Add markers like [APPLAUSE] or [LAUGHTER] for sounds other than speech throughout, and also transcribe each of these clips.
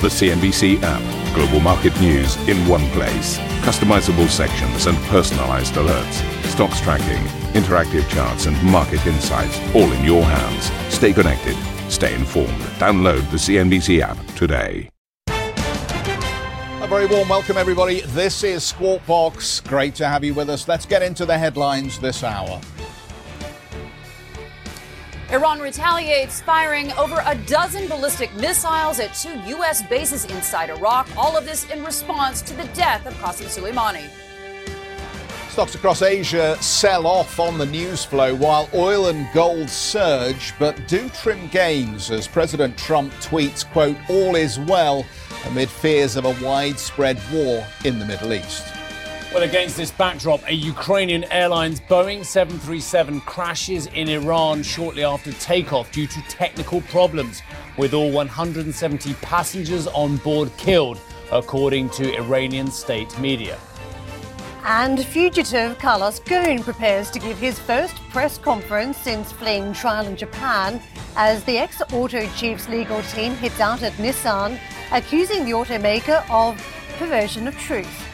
The CNBC app. Global market news in one place. Customizable sections and personalized alerts. Stocks tracking, interactive charts, and market insights all in your hands. Stay connected. Stay informed. Download the CNBC app today. A very warm welcome, everybody. This is Squawk Box. Great to have you with us. Let's get into the headlines this hour. Iran retaliates, firing over a dozen ballistic missiles at two U.S. bases inside Iraq. All of this in response to the death of Qasem Soleimani. Stocks across Asia sell off on the news flow while oil and gold surge, but do trim gains as President Trump tweets, quote, all is well amid fears of a widespread war in the Middle East. Well, against this backdrop, a Ukrainian Airlines Boeing 737 crashes in Iran shortly after takeoff due to technical problems, with all 170 passengers on board killed, according to Iranian state media. And fugitive Carlos Ghosn prepares to give his first press conference since fleeing trial in Japan as the ex auto chief's legal team hits out at Nissan, accusing the automaker of perversion of truth.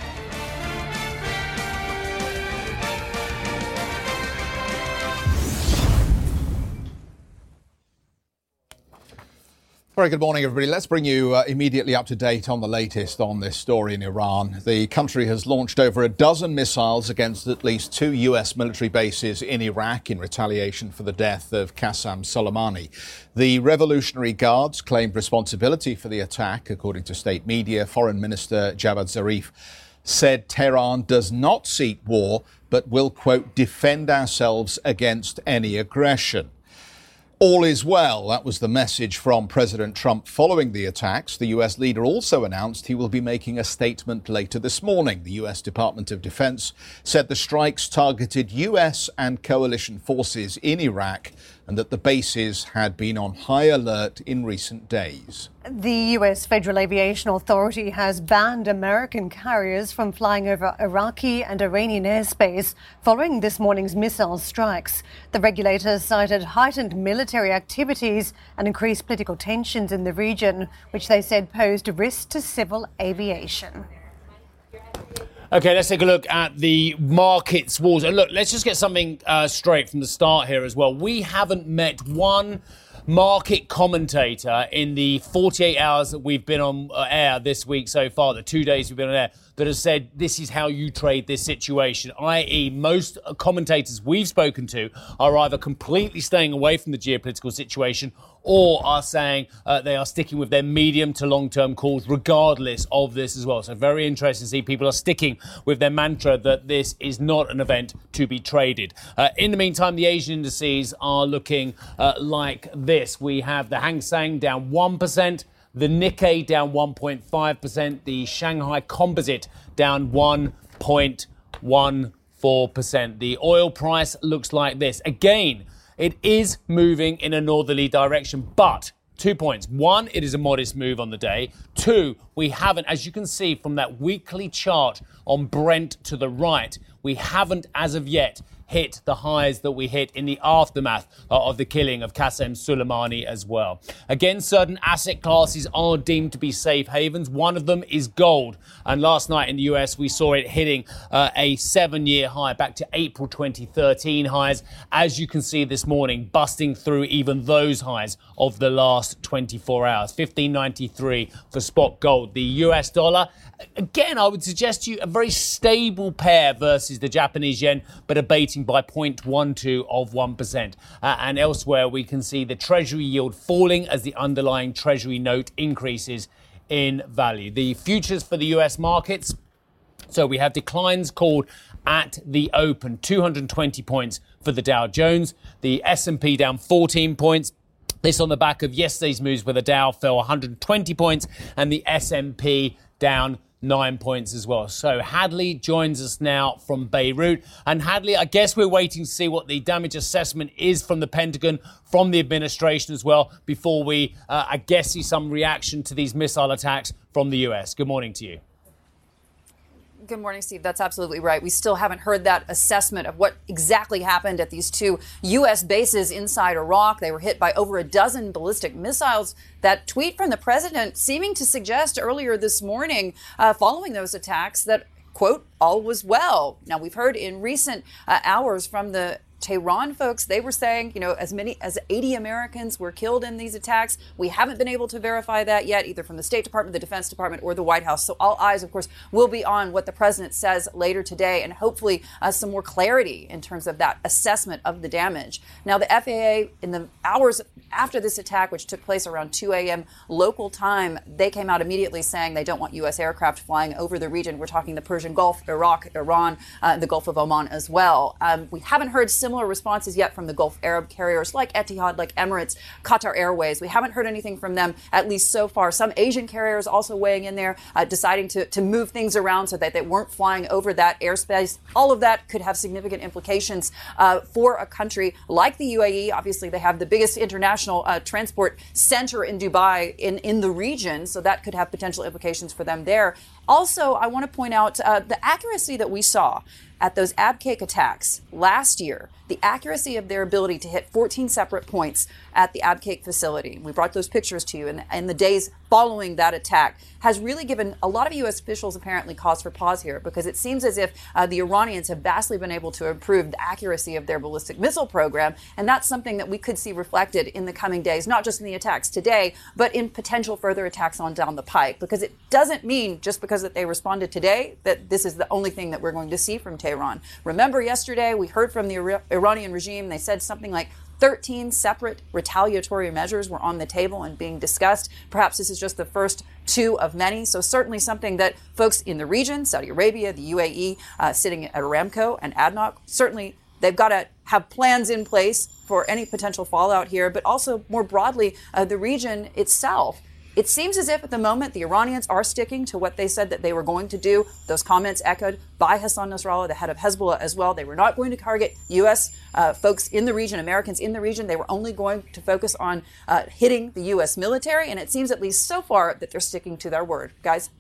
Very good morning, everybody. Let's bring you uh, immediately up to date on the latest on this story in Iran. The country has launched over a dozen missiles against at least two U.S. military bases in Iraq in retaliation for the death of Qasem Soleimani. The Revolutionary Guards claimed responsibility for the attack, according to state media. Foreign Minister Javad Zarif said Tehran does not seek war, but will, quote, defend ourselves against any aggression. All is well. That was the message from President Trump following the attacks. The U.S. leader also announced he will be making a statement later this morning. The U.S. Department of Defense said the strikes targeted U.S. and coalition forces in Iraq and that the bases had been on high alert in recent days. The U.S. Federal Aviation Authority has banned American carriers from flying over Iraqi and Iranian airspace following this morning's missile strikes. The regulators cited heightened military activities and increased political tensions in the region, which they said posed a risk to civil aviation. Okay, let's take a look at the markets wars. And look, let's just get something uh, straight from the start here as well. We haven't met one market commentator in the 48 hours that we've been on uh, air this week so far, the two days we've been on air, that has said this is how you trade this situation, i.e., most commentators we've spoken to are either completely staying away from the geopolitical situation or are saying uh, they are sticking with their medium to long term calls regardless of this as well. So, very interesting to see people are sticking with their mantra that this is not an event to be traded. Uh, in the meantime, the Asian indices are looking uh, like this. We have the Hang Seng down 1%. The Nikkei down 1.5%. The Shanghai Composite down 1.14%. The oil price looks like this. Again, it is moving in a northerly direction, but Two points. One, it is a modest move on the day. Two, we haven't, as you can see from that weekly chart on Brent to the right, we haven't as of yet hit the highs that we hit in the aftermath of the killing of Qasem Soleimani as well. Again, certain asset classes are deemed to be safe havens. One of them is gold. And last night in the US, we saw it hitting uh, a seven year high back to April 2013 highs. As you can see this morning, busting through even those highs of the last 24 hours. 1593 for spot gold. The US dollar Again, I would suggest to you a very stable pair versus the Japanese yen, but by 0.12 of 1%. Uh, and elsewhere, we can see the Treasury yield falling as the underlying Treasury note increases in value. The futures for the US markets. So we have declines called at the open 220 points for the Dow Jones, the S&P down 14 points, this on the back of yesterday's moves where the Dow fell 120 points and the S&P down nine points as well. So Hadley joins us now from Beirut. And Hadley, I guess we're waiting to see what the damage assessment is from the Pentagon, from the administration as well, before we, uh, I guess, see some reaction to these missile attacks from the US. Good morning to you. Good morning, Steve. That's absolutely right. We still haven't heard that assessment of what exactly happened at these two U.S. bases inside Iraq. They were hit by over a dozen ballistic missiles. That tweet from the president seeming to suggest earlier this morning, uh, following those attacks, that quote, all was well. Now, we've heard in recent uh, hours from the Tehran folks, they were saying, you know, as many as 80 Americans were killed in these attacks. We haven't been able to verify that yet, either from the State Department, the Defense Department, or the White House. So all eyes, of course, will be on what the president says later today and hopefully uh, some more clarity in terms of that assessment of the damage. Now, the FAA, in the hours after this attack, which took place around 2 a.m. local time, they came out immediately saying they don't want U.S. aircraft flying over the region. We're talking the Persian Gulf, Iraq, Iran, uh, the Gulf of Oman as well. Um, we haven't heard similar similar responses yet from the Gulf Arab carriers like Etihad, like Emirates, Qatar Airways. We haven't heard anything from them, at least so far. Some Asian carriers also weighing in there, uh, deciding to, to move things around so that they weren't flying over that airspace. All of that could have significant implications uh, for a country like the UAE. Obviously, they have the biggest international uh, transport center in Dubai in, in the region, so that could have potential implications for them there. Also, I want to point out uh, the accuracy that we saw at those Abqaiq attacks last year, the accuracy of their ability to hit 14 separate points at the Abqaiq facility, we brought those pictures to you in, in the days following that attack, has really given a lot of U.S. officials apparently cause for pause here because it seems as if uh, the Iranians have vastly been able to improve the accuracy of their ballistic missile program. And that's something that we could see reflected in the coming days, not just in the attacks today, but in potential further attacks on down the pike. Because it doesn't mean just because that they responded today that this is the only thing that we're going to see from Tehran. Remember yesterday we heard from the Iranian regime, they said something like 13 separate retaliatory measures were on the table and being discussed. Perhaps this is just the first two of many. So, certainly something that folks in the region, Saudi Arabia, the UAE, uh, sitting at Aramco and ADNOC, certainly they've got to have plans in place for any potential fallout here, but also more broadly, uh, the region itself. It seems as if at the moment the Iranians are sticking to what they said that they were going to do. Those comments echoed by Hassan Nasrallah, the head of Hezbollah, as well. They were not going to target U.S. Uh, folks in the region, Americans in the region. They were only going to focus on uh, hitting the U.S. military. And it seems, at least so far, that they're sticking to their word. Guys?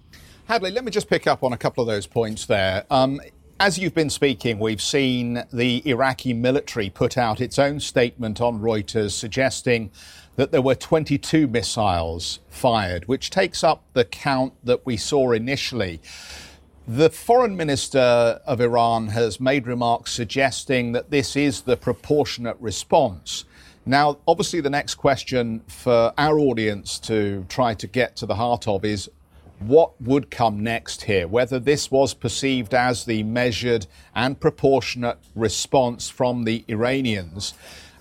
Hadley, let me just pick up on a couple of those points there. Um, as you've been speaking, we've seen the Iraqi military put out its own statement on Reuters suggesting that there were 22 missiles fired, which takes up the count that we saw initially. The foreign minister of Iran has made remarks suggesting that this is the proportionate response. Now, obviously, the next question for our audience to try to get to the heart of is what would come next here, whether this was perceived as the measured and proportionate response from the Iranians.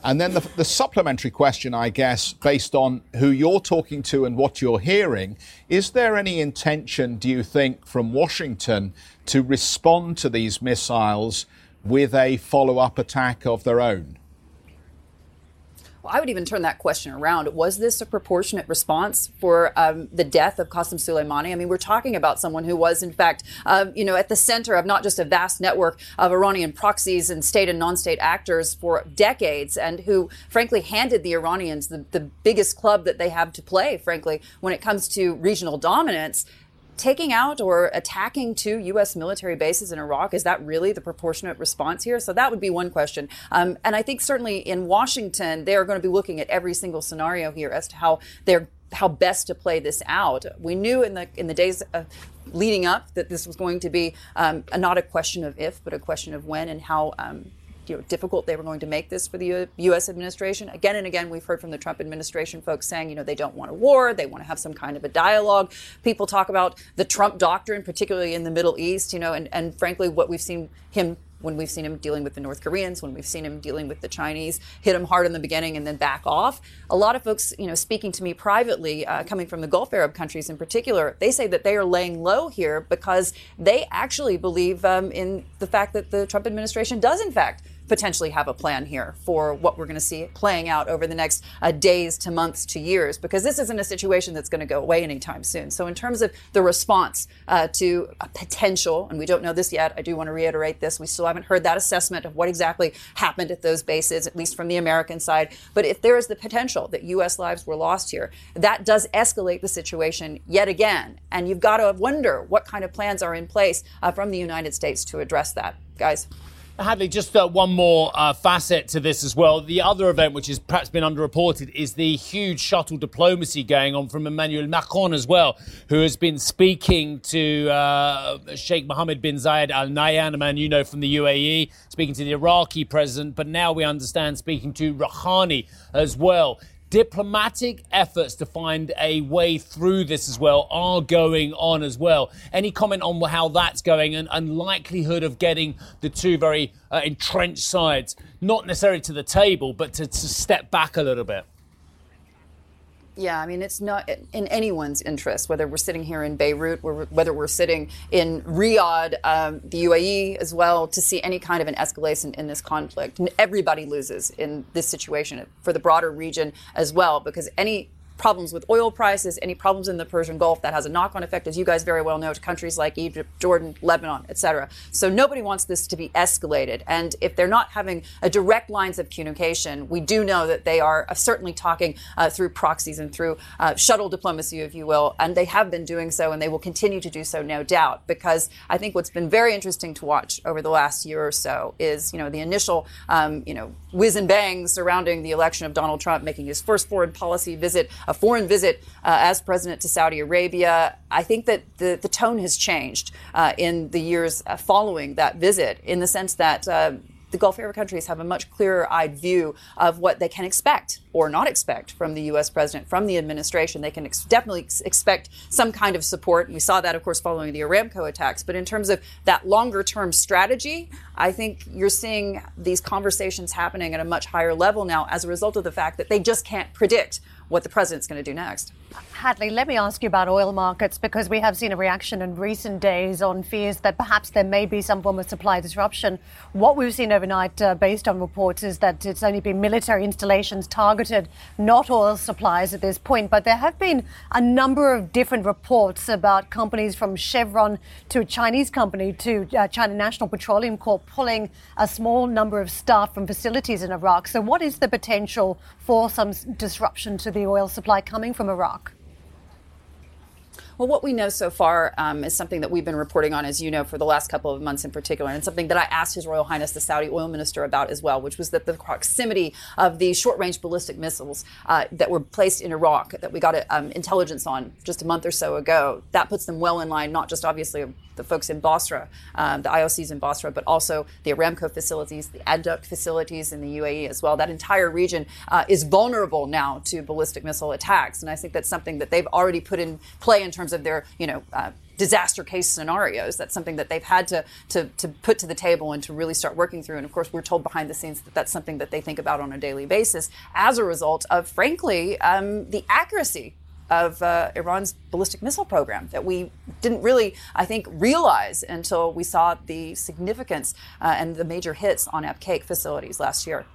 And then the, the, supplementary question, I guess, based on who you're talking to and what you're hearing, is there any intention, do you think, from Washington to respond to these missiles with a follow up attack of their own? Well, I would even turn that question around. Was this a proportionate response for um, the death of Qasem Soleimani? I mean, we're talking about someone who was, in fact, um, you know, at the center of not just a vast network of Iranian proxies and state and non-state actors for decades, and who, frankly, handed the Iranians the, the biggest club that they have to play, frankly, when it comes to regional dominance taking out or attacking two U.S. military bases in Iraq, is that really the proportionate response here? So that would be one question. Um, and I think certainly in Washington, they are going to be looking at every single scenario here as to how they're how best to play this out. We knew in the in the days of leading up that this was going to be um, not a question of if, but a question of when and how um, you know, difficult they were going to make this for the U.S. administration. Again and again, we've heard from the Trump administration folks saying, you know, they don't want a war, they want to have some kind of a dialogue. People talk about the Trump doctrine, particularly in the Middle East, you know, and, and frankly, what we've seen him when we've seen him dealing with the North Koreans, when we've seen him dealing with the Chinese, hit him hard in the beginning and then back off. A lot of folks, you know, speaking to me privately, uh, coming from the Gulf Arab countries in particular, they say that they are laying low here because they actually believe um, in the fact that the Trump administration does, in fact, potentially have a plan here for what we're going to see playing out over the next uh, days to months to years, because this isn't a situation that's going to go away anytime soon. So, in terms of the response uh, to a potential, and we don't know this yet, I do want to reiterate this, we still haven't heard that assessment of what exactly happened at those bases, at least from the American side. But if there is the potential that U.S. lives were lost here, that does escalate the situation yet again. And you've got to wonder what kind of plans are in place uh, from the United States to address that. Guys. Hadley, just uh, one more uh, facet to this as well. The other event, which has perhaps been underreported, is the huge shuttle diplomacy going on from Emmanuel Macron as well, who has been speaking to uh, Sheikh Mohammed bin Zayed Al Nahyan, a man you know from the UAE, speaking to the Iraqi president, but now we understand speaking to Rouhani as well diplomatic efforts to find a way through this as well are going on as well. Any comment on how that's going and, and likelihood of getting the two very uh, entrenched sides, not necessarily to the table, but to, to step back a little bit? Yeah, I mean, it's not in anyone's interest, whether we're sitting here in Beirut, whether we're sitting in Riyadh, um, the UAE as well, to see any kind of an escalation in this conflict. Everybody loses in this situation for the broader region as well, because any problems with oil prices, any problems in the Persian Gulf, that has a knock-on effect, as you guys very well know, to countries like Egypt, Jordan, Lebanon, etc. So nobody wants this to be escalated. And if they're not having direct lines of communication, we do know that they are uh, certainly talking uh, through proxies and through uh, shuttle diplomacy, if you will, and they have been doing so, and they will continue to do so, no doubt. Because I think what's been very interesting to watch over the last year or so is, you know, the initial, um, you know, whiz and bang surrounding the election of Donald Trump making his first foreign policy visit a foreign visit uh, as president to Saudi Arabia. I think that the, the tone has changed uh, in the years uh, following that visit in the sense that uh, the Gulf area countries have a much clearer eyed view of what they can expect or not expect from the U.S. president, from the administration. They can ex- definitely ex- expect some kind of support. And we saw that, of course, following the Aramco attacks. But in terms of that longer term strategy, I think you're seeing these conversations happening at a much higher level now as a result of the fact that they just can't predict what the president's going to do next. Hadley, let me ask you about oil markets because we have seen a reaction in recent days on fears that perhaps there may be some form of supply disruption. What we've seen overnight, uh, based on reports, is that it's only been military installations targeted, not oil supplies at this point. But there have been a number of different reports about companies from Chevron to a Chinese company to uh, China National Petroleum Corp pulling a small number of staff from facilities in Iraq. So, what is the potential for some disruption to the oil supply coming from Iraq? Well, what we know so far um, is something that we've been reporting on, as you know, for the last couple of months in particular, and something that I asked His Royal Highness the Saudi oil minister about as well, which was that the proximity of the short range ballistic missiles uh, that were placed in Iraq that we got um, intelligence on just a month or so ago, that puts them well in line, not just obviously the folks in Basra, um, the IOCs in Basra, but also the Aramco facilities, the ADNOC facilities in the UAE as well. That entire region uh, is vulnerable now to ballistic missile attacks, and I think that's something that they've already put in play in terms of their, you know. Uh, disaster case scenarios. That's something that they've had to, to, to put to the table and to really start working through. And of course, we're told behind the scenes that that's something that they think about on a daily basis as a result of, frankly, um, the accuracy of uh, Iran's ballistic missile program that we didn't really, I think, realize until we saw the significance uh, and the major hits on Abqaiq facilities last year.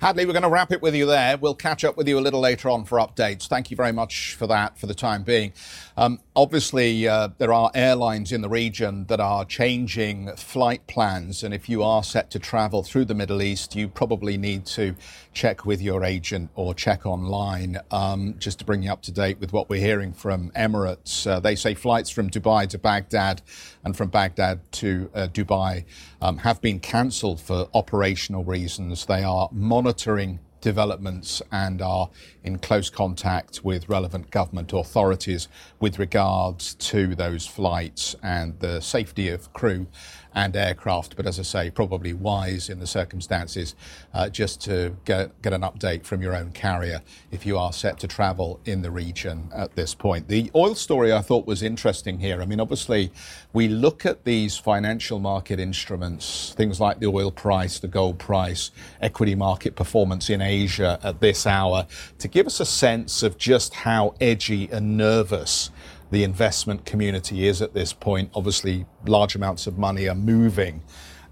Hadley, we're going to wrap it with you there. We'll catch up with you a little later on for updates. Thank you very much for that for the time being. Um, obviously, uh, there are airlines in the region that are changing flight plans. And if you are set to travel through the Middle East, you probably need to check with your agent or check online um, just to bring you up to date with what we're hearing from Emirates. Uh, they say flights from Dubai to Baghdad and from Baghdad to uh, Dubai um, have been cancelled for operational reasons. They are monitoring developments and are in close contact with relevant government authorities with regards to those flights and the safety of crew and aircraft. But as I say, probably wise in the circumstances uh, just to get, get an update from your own carrier if you are set to travel in the region at this point. The oil story I thought was interesting here. I mean, obviously, we look at these financial market instruments, things like the oil price, the gold price, equity market performance in Asia at this hour, to give us a sense of just how edgy and nervous the investment community is at this point. Obviously, large amounts of money are moving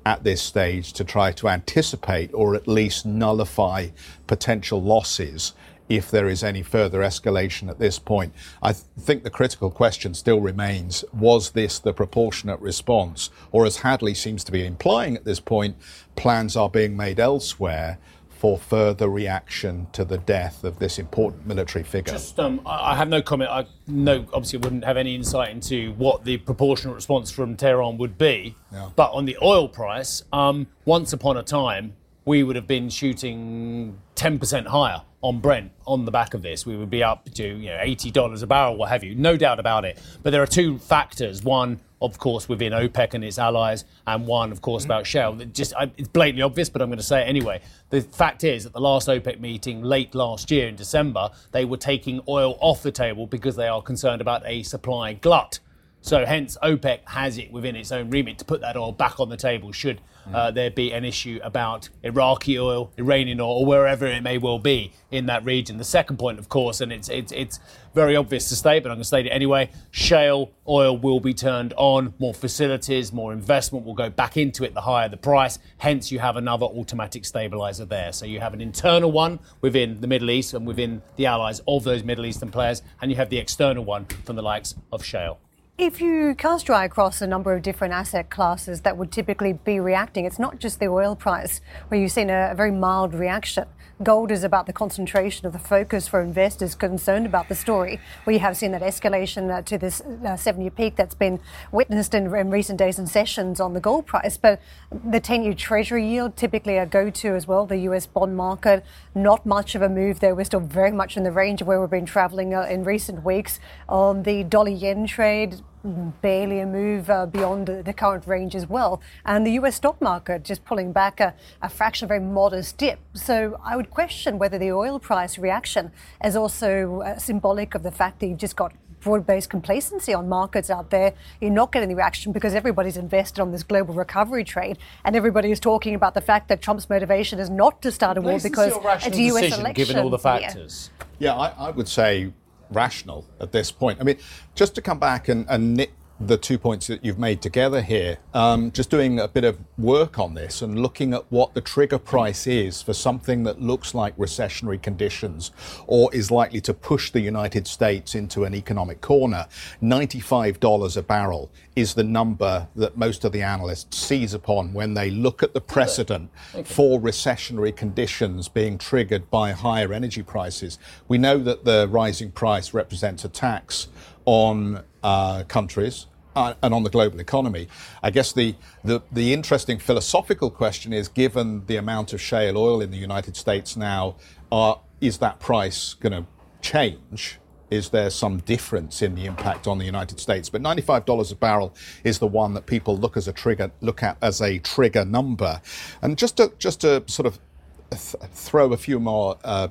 at this stage to try to anticipate or at least nullify potential losses if there is any further escalation at this point. I th- think the critical question still remains was this the proportionate response? Or, as Hadley seems to be implying at this point, plans are being made elsewhere for further reaction to the death of this important military figure? Just, um, I have no comment. I no, obviously wouldn't have any insight into what the proportionate response from Tehran would be. Yeah. But on the oil price, um, once upon a time, we would have been shooting 10% higher on Brent on the back of this. We would be up to you know $80 a barrel, what have you. No doubt about it. But there are two factors. One, of course, within OPEC and its allies, and one, of course, about Shale. Just I, it's blatantly obvious, but I'm going to say it anyway. The fact is, at the last OPEC meeting late last year in December, they were taking oil off the table because they are concerned about a supply glut. So hence OPEC has it within its own remit to put that oil back on the table should uh, there be an issue about Iraqi oil, Iranian oil, or wherever it may well be in that region. The second point, of course, and it's it's it's very obvious to state, but I'm going to state it anyway. Shale oil will be turned on. More facilities, more investment will go back into it. The higher the price, hence you have another automatic stabilizer there. So you have an internal one within the Middle East and within the allies of those Middle Eastern players, and you have the external one from the likes of Shale. If you cast your eye across a number of different asset classes that would typically be reacting, it's not just the oil price where you've seen a, a very mild reaction. Gold is about the concentration of the focus for investors concerned about the story. We have seen that escalation uh, to this uh, seven year peak that's been witnessed in, in recent days and sessions on the gold price. But the 10 year Treasury yield, typically a go to as well, the US bond market, not much of a move there. We're still very much in the range of where we've been traveling uh, in recent weeks. On the dollar yen trade, barely a move uh, beyond the, the, current range as well. And the US stock market just pulling back a, a, fraction, a very modest dip. So I would question whether the oil price reaction is also uh, symbolic of the fact that you've just got broad-based complacency on markets out there. You're not getting the reaction because everybody's invested on this global recovery trade, and everybody is talking about the fact that Trump's motivation is not to start a war because it's a U.S. election. Given all the factors. Yeah, yeah I, I would say rational at this point. I mean, just to come back and, and knit the two points that you've made together here, um, just doing a bit of work on this and looking at what the trigger price is for something that looks like recessionary conditions or is likely to push the United States into an economic corner. $95 a barrel is the number that most of the analysts seize upon when they look at the precedent for recessionary conditions being triggered by higher energy prices. We know that the rising price represents a tax on uh, countries uh, and on the global economy. I guess the, the, the interesting philosophical question is given the amount of shale oil in the United States now, is that price going to change? Is there some difference in the impact on the United States? But $95 a barrel is the one that people look as a trigger, look at as a trigger number. And just to, just to sort of th- throw a few more uh,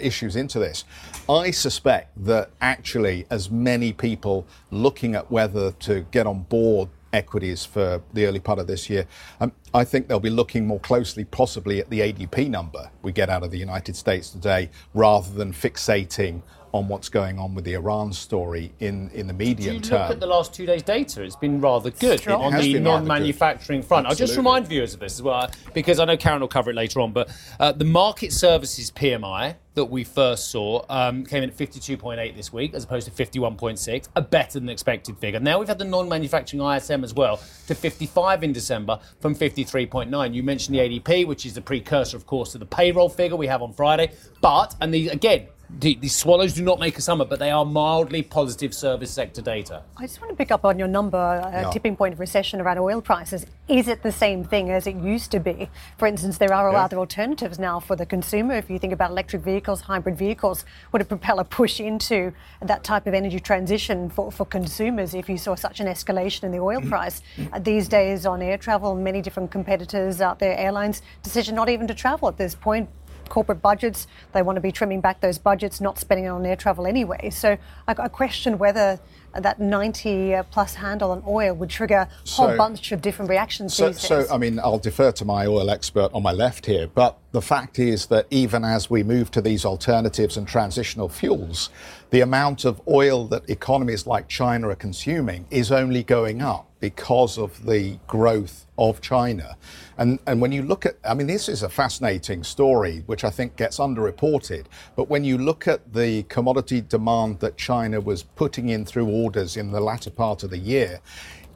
issues into this. I suspect that actually, as many people looking at whether to get on board equities for the early part of this year, um, I think they'll be looking more closely, possibly, at the ADP number we get out of the United States today, rather than fixating on what's going on with the Iran story in, in the medium Do you term. Look at the last two days' data; it's been rather good Strong. on the non-manufacturing good. front. I'll just remind viewers of this as well, because I know Karen will cover it later on. But uh, the Markit services PMI that we first saw um, came in at 52.8 this week, as opposed to 51.6, a better than expected figure. Now we've had the non-manufacturing ISM as well to 55 in December from 53.9. You mentioned the ADP, which is the precursor, of course, to the payroll figure we have on Friday. But and the again. The, the swallows do not make a summer, but they are mildly positive service sector data. I just want to pick up on your number, uh, Yeah. tipping point of recession around oil prices. Is it the same thing as it used to be? For instance, there are Yeah. other alternatives now for the consumer. If you think about electric vehicles, hybrid vehicles, would it propel a push into that type of energy transition for, for consumers if you saw such an escalation in the oil price? Uh, these days on air travel, many different competitors out there, airlines, decision not even to travel at this point corporate budgets. They want to be trimming back those budgets, not spending it on air travel anyway. So I, I question whether that 90 uh, plus handle on oil would trigger a whole So- bunch of different reactions So, so. I mean, I'll defer to my oil expert on my left here, but the fact is that even as we move to these alternatives and transitional fuels, the amount of oil that economies like China are consuming is only going up because of the growth of China. And, and when you look at, I mean, this is a fascinating story, which I think gets underreported. But when you look at the commodity demand that China was putting in through orders in the latter part of the year,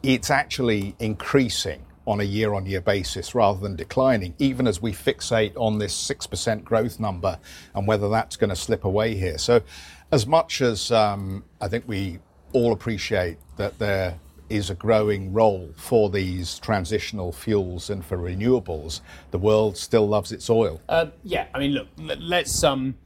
it's actually increasing on a year on year basis rather than declining, even as we fixate on this 6% growth number and whether that's going to slip away here. So, as much as um, I think we all appreciate that there is a growing role for these transitional fuels and for renewables, the world still loves its oil. Uh, yeah, I mean, look, let's um,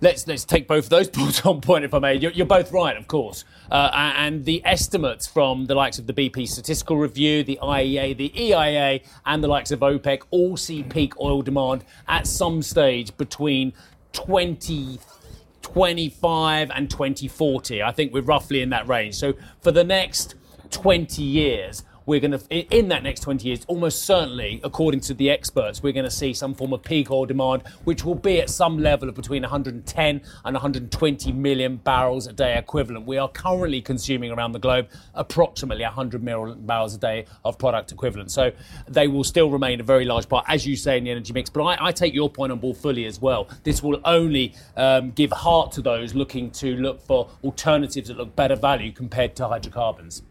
let's let's take both of those [LAUGHS] points on point, if I may. You're, you're both right, of course. Uh, and the estimates from the likes of the BP Statistical Review, the IEA, the EIA, and the likes of OPEC all see peak oil demand at some stage between 2025 and 2040. I think we're roughly in that range. So for the next 20 years, we're going to, in that next 20 years, almost certainly, according to the experts, we're going to see some form of peak oil demand, which will be at some level of between 110 and 120 million barrels a day equivalent. We are currently consuming around the globe approximately 100 million barrels a day of product equivalent. So they will still remain a very large part, as you say, in the energy mix. But I, I take your point on board fully as well. This will only um, give heart to those looking to look for alternatives that look better value compared to hydrocarbons.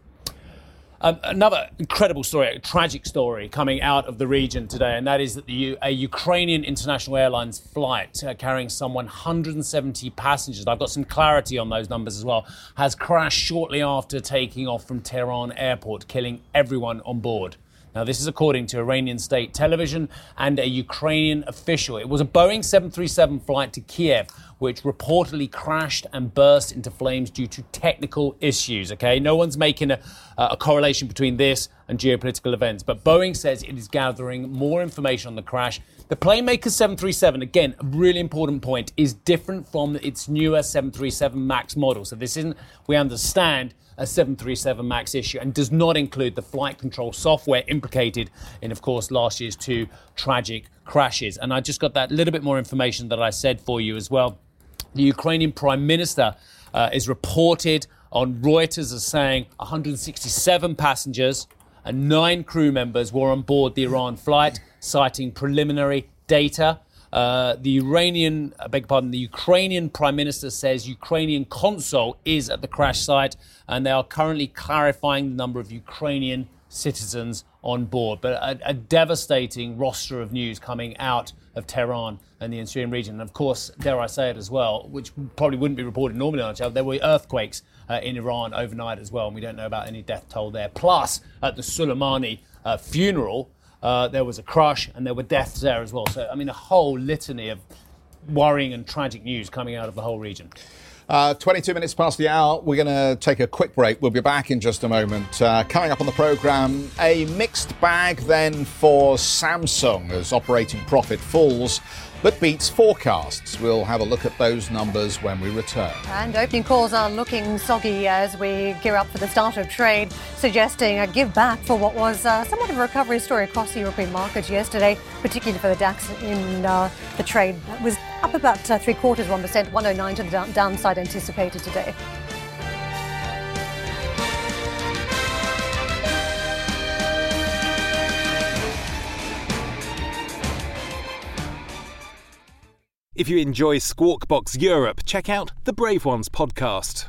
Um, another incredible story, a tragic story coming out of the region today, and that is that the, a Ukrainian international airlines flight uh, carrying some 170 passengers, I've got some clarity on those numbers as well, has crashed shortly after taking off from Tehran airport, killing everyone on board. Now, this is according to Iranian state television and a Ukrainian official. It was a Boeing 737 flight to Kiev, which reportedly crashed and burst into flames due to technical issues. Okay, no one's making a, a correlation between this and geopolitical events, but Boeing says it is gathering more information on the crash. The Playmaker 737, again, a really important point, is different from its newer 737 MAX model. So this isn't, we understand, a 737 MAX issue and does not include the flight control software implicated in, of course, last year's two tragic crashes. And I just got that little bit more information that I said for you as well. The Ukrainian Prime Minister uh, is reported on Reuters as saying 167 passengers and nine crew members were on board the Iran flight, citing preliminary data. Uh, the Iranian, I beg pardon, the Ukrainian Prime Minister says Ukrainian consul is at the crash site, and they are currently clarifying the number of Ukrainian citizens on board. But a, a, devastating roster of news coming out of Tehran and the ensuing region. And of course, dare I say it as well, which probably wouldn't be reported normally on channel, there were earthquakes uh, in Iran overnight as well, and we don't know about any death toll there. Plus, at the Soleimani uh, funeral, uh, there was a crush and there were deaths there as well. So, I mean, a whole litany of worrying and tragic news coming out of the whole region. Uh, 22 minutes past the hour. We're going to take a quick break. We'll be back in just a moment. Uh, coming up on the programme, a mixed bag then for Samsung as operating profit falls but beats forecasts. We'll have a look at those numbers when we return. And opening calls are looking soggy as we gear up for the start of trade, suggesting a give back for what was uh, somewhat of a recovery story across the European markets yesterday, particularly for the DAX in uh, the trade. that was up about uh, three quarters, of 1%, 109 to the downside anticipated today. If you enjoy Squawk Box Europe, check out the Brave Ones podcast.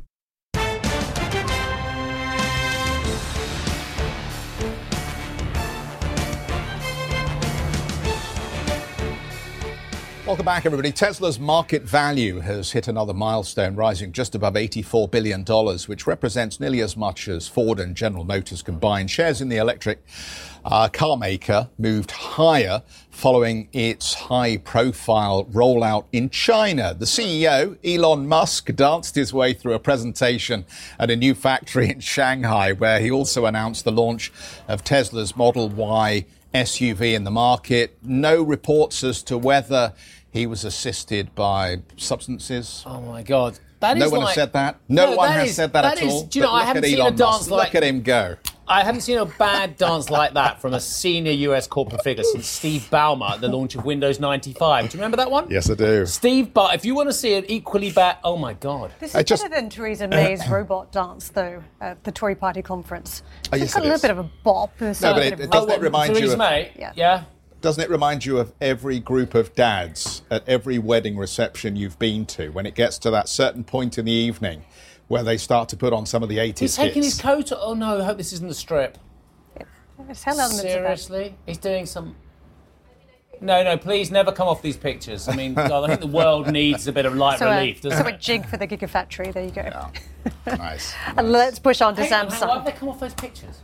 Welcome back, everybody. Tesla's market value has hit another milestone, rising just above $84 billion, which represents nearly as much as Ford and General Motors combined. Shares in the electric uh, car maker moved higher following its high profile rollout in China. The CEO, Elon Musk, danced his way through a presentation at a new factory in Shanghai, where he also announced the launch of Tesla's Model Y SUV in the market. No reports as to whether he was assisted by substances. Oh my God. That no is one like- has said that. No, No, one that has is- said that, that at is- all. do you know, I look haven't at seen a dance Musk. like- Look at him go. I haven't seen a bad dance like that from a senior US corporate figure since Steve Ballmer at the launch of Windows 95. Do you remember that one? Yes, I do. Steve, but if you want to see an equally bad, oh my God. This I is just- better than Theresa May's robot dance, though, at the Tory party conference. Oh, it's yes, got it a little is. bit of a bop. there's No, a but bit it- of a- it doesn't Oh, remind Theresa you of- May? Yeah. yeah? Doesn't it remind you of every group of dads at every wedding reception you've been to when it gets to that certain point in the evening where they start to put on some of the 80s He's taking hits? his coat. Oh no, I hope this isn't the strip. There's hell elements of that. Seriously? He's doing some. No, no, please never come off these pictures. I mean, God, I think the world needs a bit of light So, a, relief, doesn't so a it? jig for the Gigafactory. There you go. [LAUGHS] nice. And let's push on to Hang on, hang on, Why have Samsung. they come off those pictures?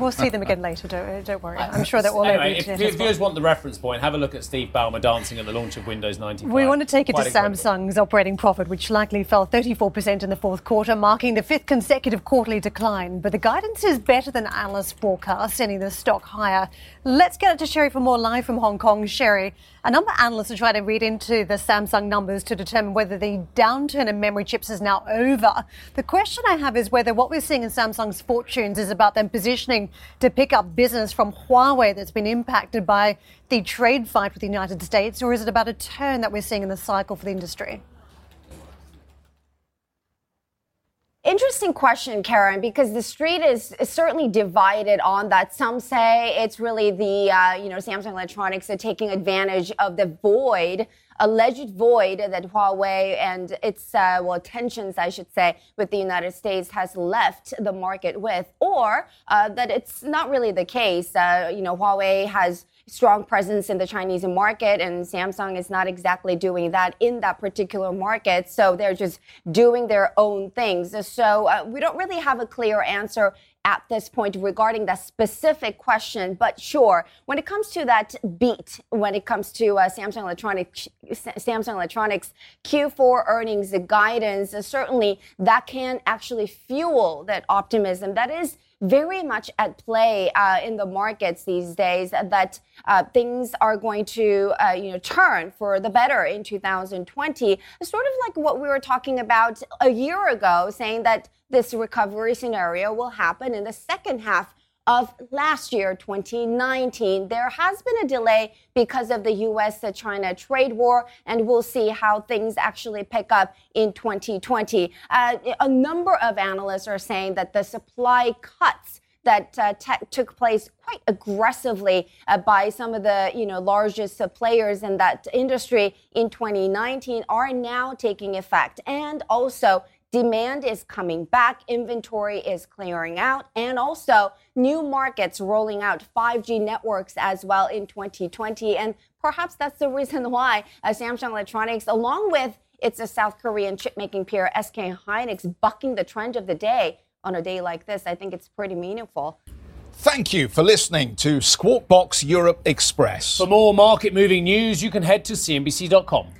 We'll see them again later. Don't, uh, don't worry. I'm sure they're all over anyway, the if, if as well. viewers want the reference point, have a look at Steve Ballmer dancing at the launch of Windows 95. We want to take it Quite to incredible. Samsung's operating profit, which likely fell 34% in the fourth quarter, marking the fifth consecutive quarterly decline. But the guidance is better than analysts forecast, sending the stock higher. Let's get it to Sherry for more live from Hong Kong. Sherry, a number of analysts are trying to read into the Samsung numbers to determine whether the downturn in memory chips is now over. The question I have is whether what we're seeing in Samsung's fortunes is about them positioning to pick up business from Huawei that's been impacted by the trade fight with the United States, or is it about a turn that we're seeing in the cycle for the industry? Interesting question, Karen, because the street is, is certainly divided on that. Some say it's really the, uh, you know, Samsung Electronics are taking advantage of the void, alleged void that Huawei and its, uh, well, tensions, I should say, with the United States has left the market with, or uh, that it's not really the case. Uh, you know, Huawei has strong presence in the Chinese market, and Samsung is not exactly doing that in that particular market. So they're just doing their own things. So uh, we don't really have a clear answer at this point regarding that specific question. But sure, when it comes to that beat, when it comes to uh, Samsung Electronics, Samsung Electronics Q4 earnings guidance, uh, certainly that can actually fuel that optimism. That is very much at play uh, in the markets these days that uh, things are going to uh, you know turn for the better in 2020 sort of like what we were talking about a year ago saying that this recovery scenario will happen in the second half of last year, 2019. There has been a delay because of the US China trade war, and we'll see how things actually pick up in 2020. Uh, a number of analysts are saying that the supply cuts that uh, te- took place quite aggressively uh, by some of the you know largest uh, players in that industry in 2019 are now taking effect and also demand is coming back inventory is clearing out and also new markets rolling out 5g networks as well in 2020 and perhaps that's the reason why uh, samsung electronics along with its a south korean chip making peer sk hynix bucking the trend of the day on a day like this, I think it's pretty meaningful. Thank you for listening to Squawk Box Europe Express. For more market moving news, you can head to CNBC.com.